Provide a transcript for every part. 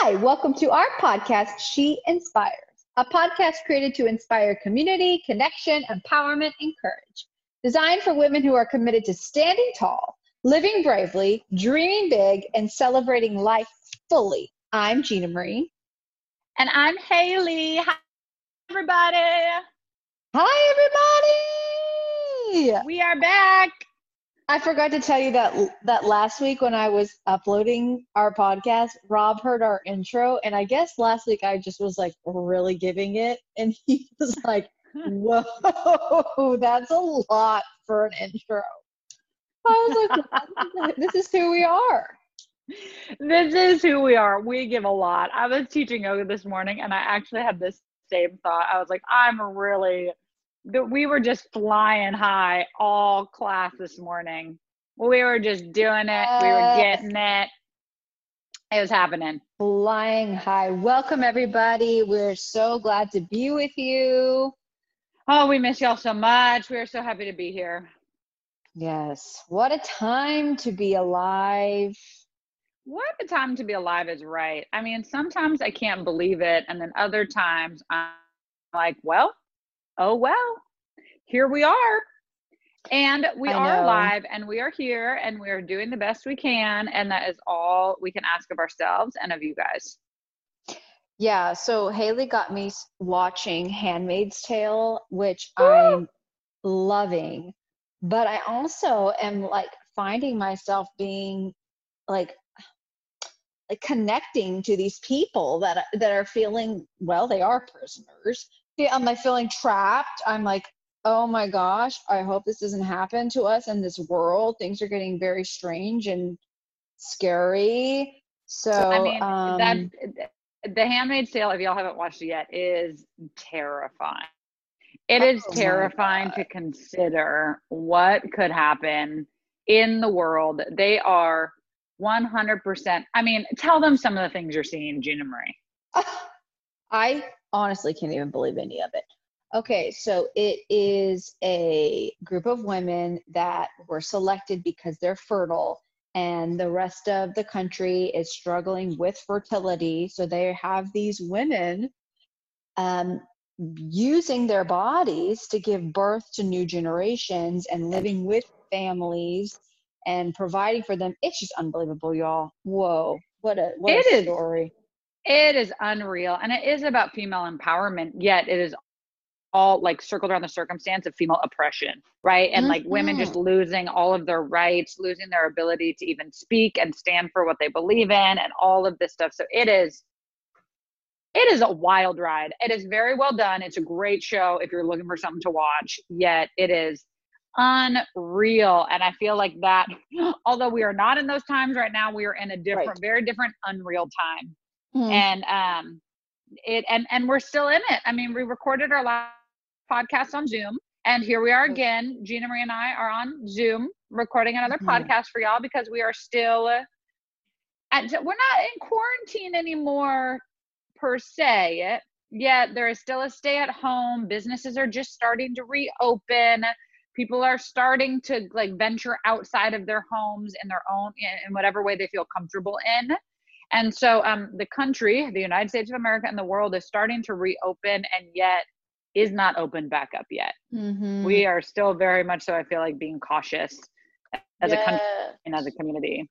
Hi, welcome to our podcast, She Inspires, a podcast created to inspire community, connection, empowerment, and courage. Designed for women who are committed to standing tall, living bravely, dreaming big, and celebrating life fully. I'm Gina Marie. And I'm Haley. Hi, everybody. Hi, everybody. We are back. I forgot to tell you that that last week when I was uploading our podcast, Rob heard our intro, and I guess last week I just was like really giving it, and he was like, "Whoa, that's a lot for an intro." I was like, "This is who we are." This is who we are. We give a lot. I was teaching yoga this morning, and I actually had this same thought. I was like, "I'm really." We were just flying high all class this morning. We were just doing it. We were getting it. It was happening. Flying high. Welcome, everybody. We're so glad to be with you. Oh, we miss y'all so much. We are so happy to be here. Yes. What a time to be alive. What a time to be alive is right. I mean, sometimes I can't believe it. And then other times I'm like, well, oh well, here we are. And we are live and we are here and we are doing the best we can. And that is all we can ask of ourselves and of you guys. Yeah. So Haley got me watching Handmaid's Tale, which Woo! I'm loving. But I also am like finding myself being like like connecting to these people that that are feeling well they are prisoners am I feeling trapped? I'm like, oh my gosh, I hope this doesn't happen to us in this world. Things are getting very strange and scary. So, I mean, um, that the Handmaid's Tale, if y'all haven't watched it yet, is terrifying. It is oh terrifying to consider what could happen in the world. They are 100%. I mean, tell them some of the things you're seeing, Gina Marie. I honestly can't even believe any of it. Okay, so it is a group of women that were selected because they're fertile, and the rest of the country is struggling with fertility. So they have these women um, using their bodies to give birth to new generations and living with families and providing for them. It's just unbelievable, y'all. Whoa, what a what it a is. story! It is unreal. And it is about female empowerment, yet it is all like circled around the circumstance of female oppression, right? And mm-hmm. like women just mm-hmm. losing all of their rights, losing their ability to even speak and stand for what they believe in, and all of this stuff. So it is. It is a wild ride. It is very well done. It's a great show if you're looking for something to watch. Yet it is unreal. And I feel like that, although we are not in those times right now, we are in a different, right. very different, unreal time mm and um it and and we're still in it i mean we recorded our last podcast on zoom. And here we are again. Gina marie and i are on zoom recording another mm-hmm. podcast for y'all because we are still at, we're not in quarantine anymore per se. Yet there is still a stay at home. Businesses are just starting to reopen. People are starting to like venture outside of their homes in their own in whatever way they feel comfortable in. And so um, the country, the United States of America and the world is starting to reopen and yet is not open back up yet. Mm-hmm. We are still very much so, I feel like, being cautious as a country and as a community.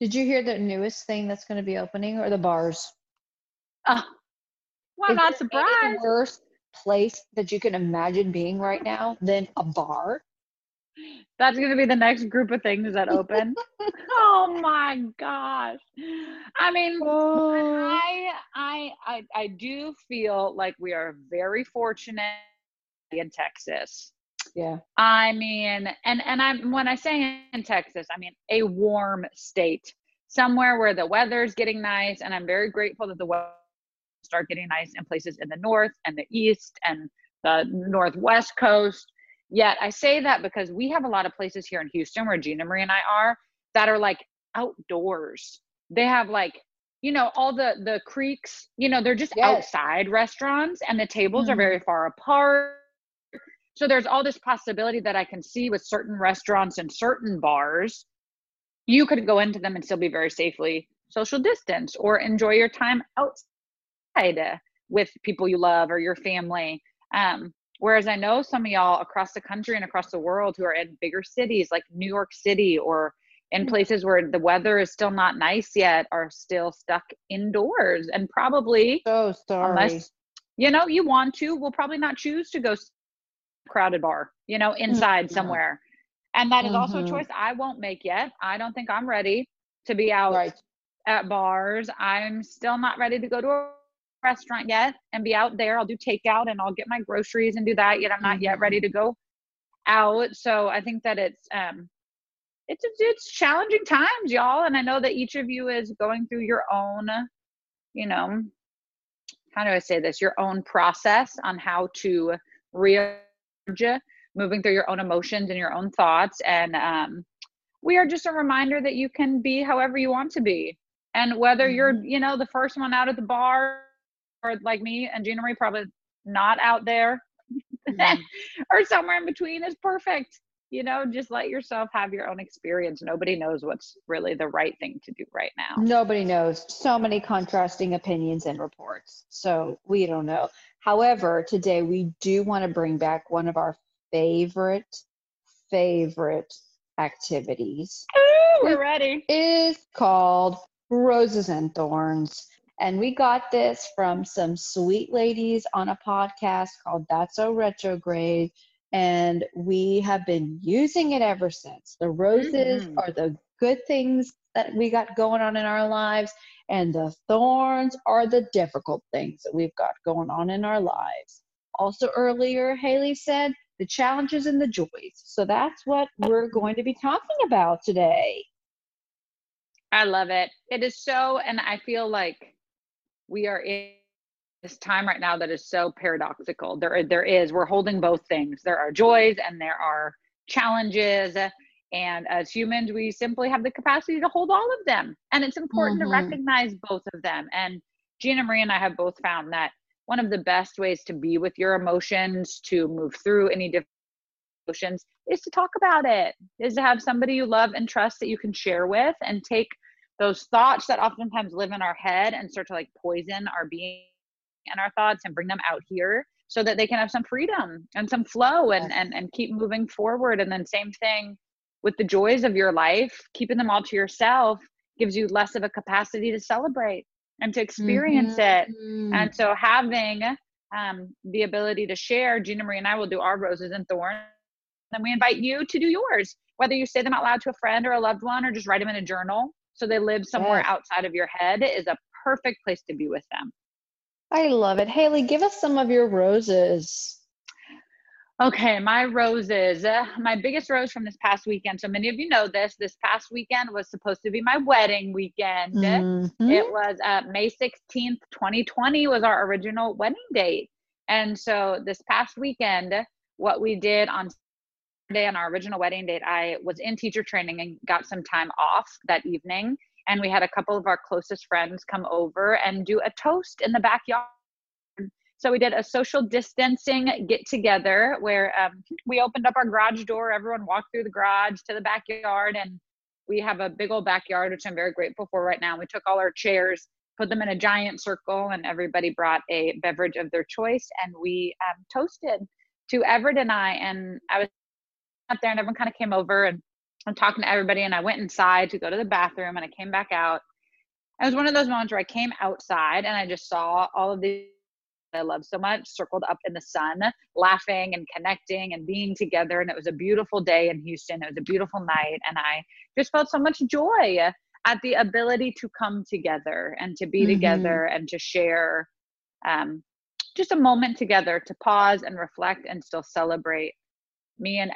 Did you hear the newest thing that's going to be opening or the bars? Uh, well, I'm not surprised. worst place that you can imagine being right now than a bar? That's going to be the next group of things that open. oh my gosh. I mean, oh. I, I, I, I do feel like we are very fortunate in Texas. Yeah. I mean, and, and I'm, when I say in Texas, I mean a warm state, somewhere where the weather's getting nice. And I'm very grateful that the weather start getting nice in places in the north and the east and the northwest coast Yet I say that because we have a lot of places here in Houston where Gina Marie and I are that are like outdoors. They have like, you know, all the the creeks, you know, they're just yes. outside restaurants and the tables mm-hmm. are very far apart. So there's all this possibility that I can see with certain restaurants and certain bars. You could go into them and still be very safely social distance or enjoy your time outside with people you love or your family. Um, whereas I know some of y'all across the country and across the world who are in bigger cities like New York City or in mm-hmm. places where the weather is still not nice yet are still stuck indoors and probably so sorry. unless you know you want to will probably not choose to go crowded bar you know inside mm-hmm. somewhere and that is mm-hmm. also a mm-hmm. choice i won't make yet i don't think i'm ready to be out right. at bars i'm still not ready to go to a restaurant yet and be out there i'll do takeout and i'll get my groceries and do that yet i'm not yet ready mm-hmm. to go out so i think that it's um it's it's challenging times y'all and i know that each of you is going through your own you know how do i say this your own process on how to re moving through your own emotions and your own thoughts. And um, we are just a reminder that you can be however you want to be. And whether mm-hmm. you're, you know, the first one out at the bar like me and Gina Marie, probably not out there mm-hmm. or somewhere in between is perfect. You know, just let yourself have your own experience. Nobody knows what's really the right thing to do right now. Nobody knows. So many contrasting opinions and reports. So we don't know. However, today we do want to bring back one of our favorite, favorite activities. Ooh, we're ready. Is called Roses and Thorns. And we got this from some sweet ladies on a podcast called That's So Retrograde. And we have been using it ever since. The roses mm-hmm. are the good things that we got going on in our lives, and the thorns are the difficult things that we've got going on in our lives. Also, earlier, Haley said the challenges and the joys. So that's what we're going to be talking about today. I love it. It is so, and I feel like we are in this time right now that is so paradoxical. There, there is, we're holding both things. There are joys and there are challenges. And as humans, we simply have the capacity to hold all of them. And it's important mm-hmm. to recognize both of them. And Gina Marie and I have both found that one of the best ways to be with your emotions, to move through any different emotions, is to talk about it, is to have somebody you love and trust that you can share with and take those thoughts that oftentimes live in our head and start to like poison our being and our thoughts and bring them out here so that they can have some freedom and some flow and, and, and keep moving forward. And then same thing with the joys of your life, keeping them all to yourself gives you less of a capacity to celebrate and to experience mm-hmm. it. And so having um, the ability to share, Gina Marie and I will do our roses and thorns. And we invite you to do yours, whether you say them out loud to a friend or a loved one or just write them in a journal so they live somewhere yes. outside of your head is a perfect place to be with them. I love it. Haley, give us some of your roses. Okay, my roses. Uh, my biggest rose from this past weekend. So many of you know this. This past weekend was supposed to be my wedding weekend. Mm-hmm. It was uh, May 16th, 2020 was our original wedding date. And so this past weekend, what we did on Saturday on our original wedding date, I was in teacher training and got some time off that evening. And we had a couple of our closest friends come over and do a toast in the backyard so we did a social distancing get together where um, we opened up our garage door. Everyone walked through the garage to the backyard, and we have a big old backyard, which I'm very grateful for right now. We took all our chairs, put them in a giant circle, and everybody brought a beverage of their choice, and we um, toasted to Everett and I. And I was there, and everyone kind of came over, and I'm talking to everybody, and I went inside to go to the bathroom, and I came back out. It was one of those moments where I came outside and I just saw all of these I love so much, circled up in the sun, laughing and connecting and being together. And it was a beautiful day in Houston. It was a beautiful night. And I just felt so much joy at the ability to come together and to be mm-hmm. together and to share um, just a moment together to pause and reflect and still celebrate me and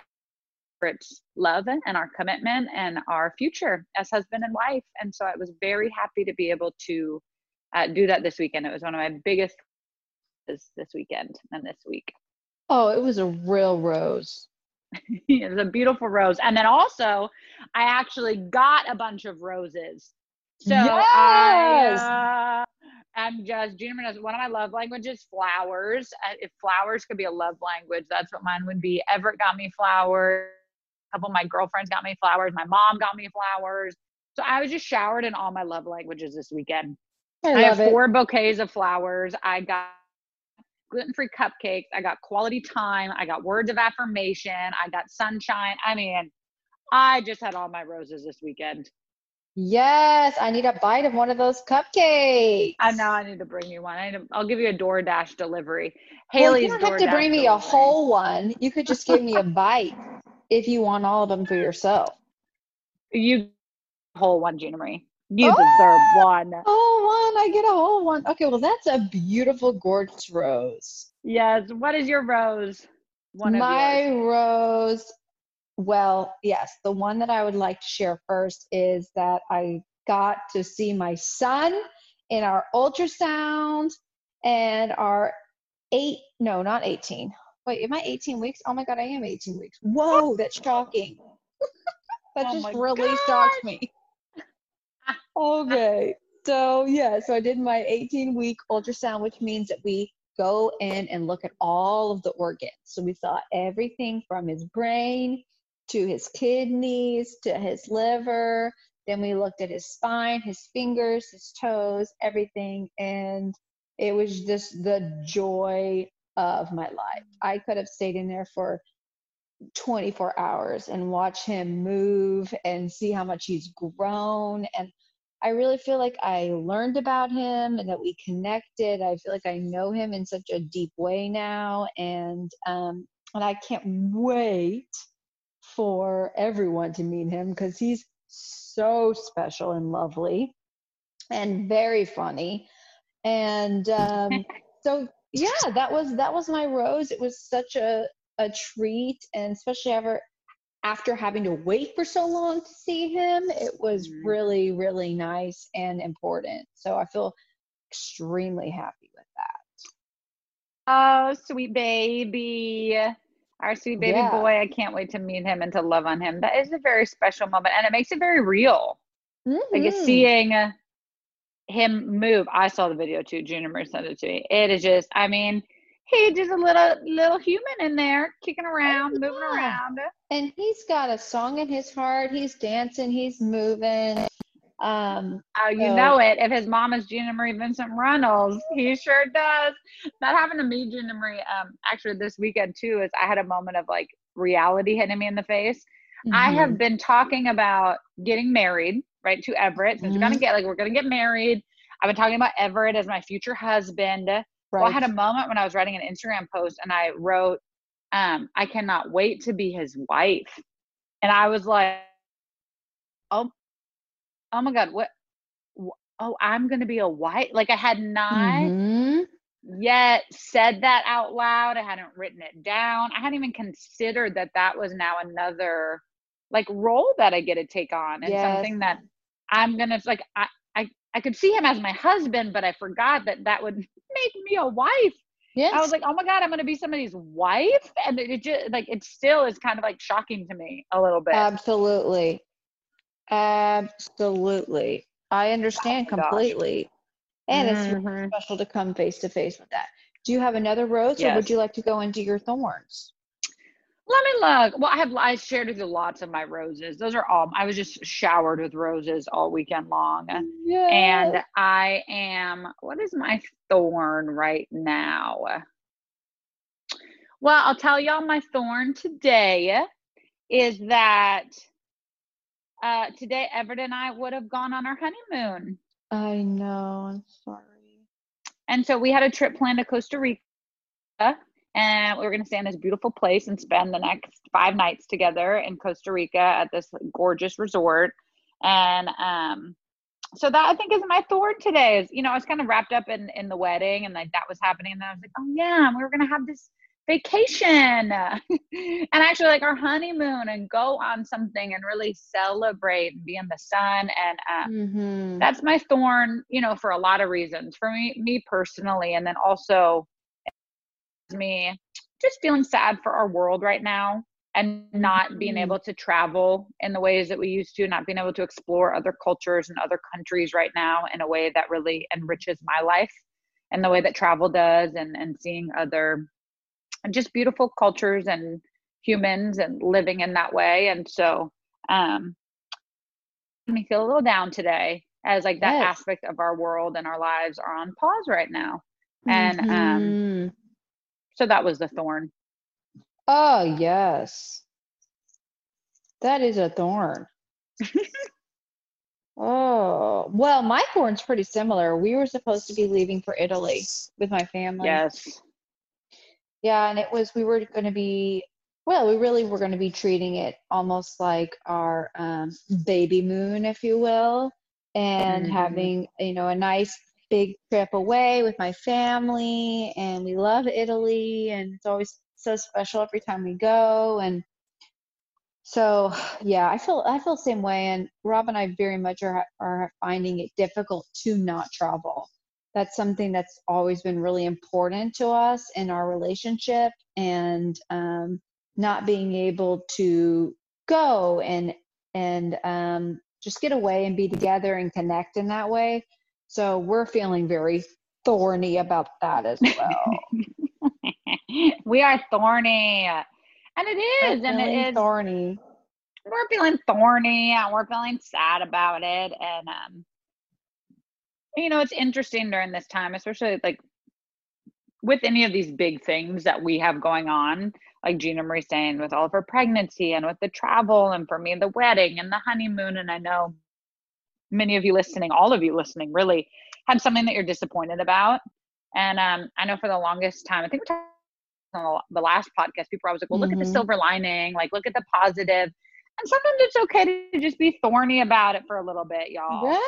Everett's love and our commitment and our future as husband and wife. And so I was very happy to be able to uh, do that this weekend. It was one of my biggest this this weekend and this week. Oh, it was a real rose. it was a beautiful rose. And then also, I actually got a bunch of roses. So yes! I uh, am just, Gina knows one of my love languages, flowers. Uh, if flowers could be a love language, that's what mine would be. Everett got me flowers. Couple of my girlfriends got me flowers. My mom got me flowers. So I was just showered in all my love languages this weekend. I, I have it. four bouquets of flowers. I got gluten-free cupcakes. I got quality time. I got words of affirmation. I got sunshine. I mean, I just had all my roses this weekend. Yes, I need a bite of one of those cupcakes. I know I need to bring you one. I need to, I'll give you a DoorDash delivery. Well, Haley's you don't have to bring me a whole one. You could just give me a bite if you want all of them for yourself. You whole one, Gina Marie. You Oh! deserve one. Oh, one. I get a whole one. Okay, well, that's a beautiful, gorgeous rose. Yes. What is your rose? One of My rose, well, yes, the one that I would like to share first is that I got to see my son in our ultrasound and our eight, no, not 18. Wait, am I 18 weeks? Oh my God, I am 18 weeks. Whoa, that's shocking. that Oh just really shocked me. Okay. So, yeah, so I did my 18 week ultrasound, which means that we go in and look at all of the organs. So, we saw everything from his brain to his kidneys to his liver. Then we looked at his spine, his fingers, his toes, everything. And it was just the joy of my life. I could have stayed in there for 24 hours and watch him move and see how much he's grown. And I really feel like I learned about him and that we connected. I feel like I know him in such a deep way now. And, um, and I can't wait for everyone to meet him because he's so special and lovely and very funny. And um, so yeah, that was that was my rose. It was such a a treat, and especially ever after having to wait for so long to see him, it was Mhm. really really nice and important. So I feel extremely happy with that. Oh, sweet baby. Our sweet baby Yeah. boy. I can't wait to meet him and to love on him. That is a very special moment and it makes it very real. Like it's Mhm. seeing him move. I saw the video too. Gina Marie sent it to me. It is just, I mean, he's just a little little human in there, kicking around, moving yeah. around. and he's got a song in his heart. He's dancing. He's moving. Um, Oh, you So- know it. If his mom is Gina Marie Vincent Reynolds, he sure does. That happened to me, Gina Marie. Um, actually, this weekend too, is I had a moment of like reality hitting me in the face. I mhm. have been talking about getting married, right, to Everett. Since we're gonna get like we're gonna get married. I've been talking about Everett as my future husband. Well, I had a moment when I was writing an Instagram post and I wrote, um, I cannot wait to be his wife. And I was like, oh, oh my God, what? Oh, I'm to be a wife. Like I had not Mhm. yet said that out loud. I hadn't written it down. I hadn't even considered that that was now another like role that I get to take on and Yes. something that I'm going to like, I, I, I could see him as my husband, but I forgot that that would make me a wife. Yes. I was like, oh my God, I'm going to be somebody's wife. And it just like, it still is kind of like shocking to me a little bit. Absolutely. Absolutely. I understand Oh my gosh. completely. And it's really special to come face to face with that. Do you have another rose or would you like to go into your thorns? Let me look. Well, I have I shared with you lots of my roses. Those are all I was just showered with roses all weekend long. Yeah. And I am what is my thorn right now? Well, I'll tell y'all my thorn today is that uh today Everett and I would have gone on our honeymoon. I know. I'm sorry. And so we had a trip planned to Costa Rica and we were going to stay in this beautiful place and spend the next five nights together in Costa Rica at this gorgeous resort. And um, so that I think is my thorn today is, you know, I was kind of wrapped up in, in the wedding and like that was happening. And then I was like, oh yeah, we were going to have this vacation and actually like our honeymoon and go on something and really celebrate and be in the sun. And um, Mm-hmm. that's my thorn you know for a lot of reasons for me me personally and then also me just feeling sad for our world right now and not being Mhm. able to travel in the ways that we used to not being able to explore other cultures and other countries right now in a way that really enriches my life and the way that travel does and and seeing other just beautiful cultures and humans and living in that way and so um me feel a little down today as like that Yes. aspect of our world and our lives are on pause right now. And um Mhm. So that was the thorn. Oh, yes. That is a thorn. Oh, well, my thorn's pretty similar. We were supposed to be leaving for Italy with my family. Yes. Yeah, and it was, we were going to be, well, we really were going to be treating it almost like our um, baby moon, if you will, and Mhm. having, you know, a nice big trip away with my family. And we love Italy, and it's always so special every time we go. And so, yeah, I feel I feel the same way. And Rob and I very much are are finding it difficult to not travel. That's something that's always been really important to us in our relationship, and um, not being able to go and and um, just get away and be together and connect in that way. So we're feeling very thorny about that as well. we are thorny. And it is, and it is thorny. we're feeling thorny and we're feeling sad about it. And um you know, it's interesting during this time, especially like with any of these big things that we have going on, like Gina Marie saying, with all of her pregnancy and with the travel, and for me, the wedding and the honeymoon. And I know many of you listening, all of you listening, really had something that you're disappointed about. And um, I know for the longest time, I think we're talking on the last podcast, people always like, well, look at the Mhm. silver lining, like, look at the positive. And sometimes it's okay to just be thorny about it for a little bit, y'all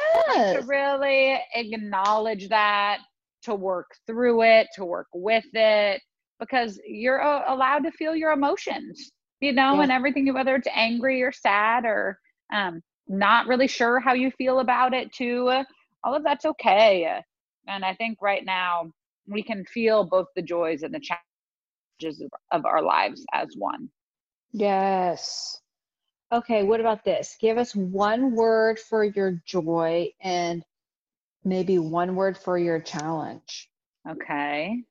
to Yes. really acknowledge that, to work through it, to work with it, because you're uh, allowed to feel your emotions, you know, Yeah. and everything, whether it's angry or sad or um, not really sure how you feel about it, too. All of that's okay. And I think right now we can feel both the joys and the challenges of our lives as one. Yes. Okay, what about this? Give us one word for your joy and maybe one word for your challenge, Okay.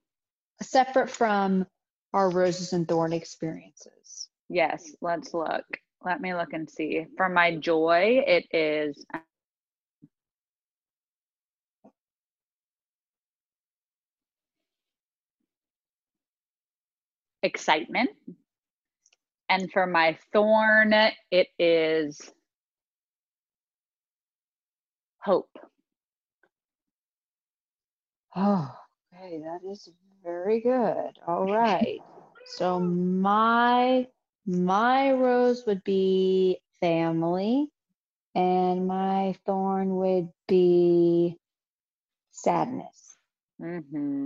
separate from our roses and thorn experiences. Yes, let's look. Let me look and see. For my joy, it is um, excitement. And for my thorn, it is hope. Oh, okay, that is very good. All right. So my my rose would be family and my thorn would be sadness. hmm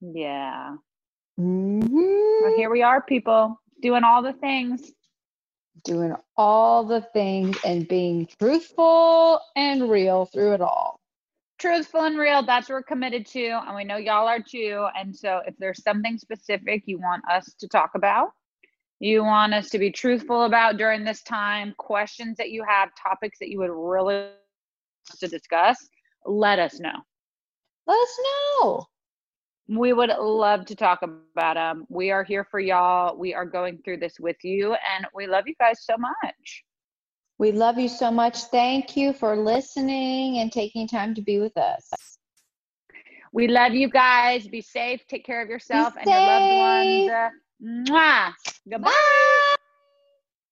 Yeah. hmm Well, here we are, people, doing all the things. Doing all the things and being truthful and real through it all. truthful and real that's what we're committed to and we know y'all are too and so if there's something specific you want us to talk about you want us to be truthful about during this time questions that you have topics that you would really to discuss let us know Let us know. we would love to talk about them we are here for y'all we are going through this with you and we love you guys so much We love you so much. Thank you for listening and taking time to be with us. we love you guys be safe take care of yourself and your loved ones safe. Mwah. goodbye Bye.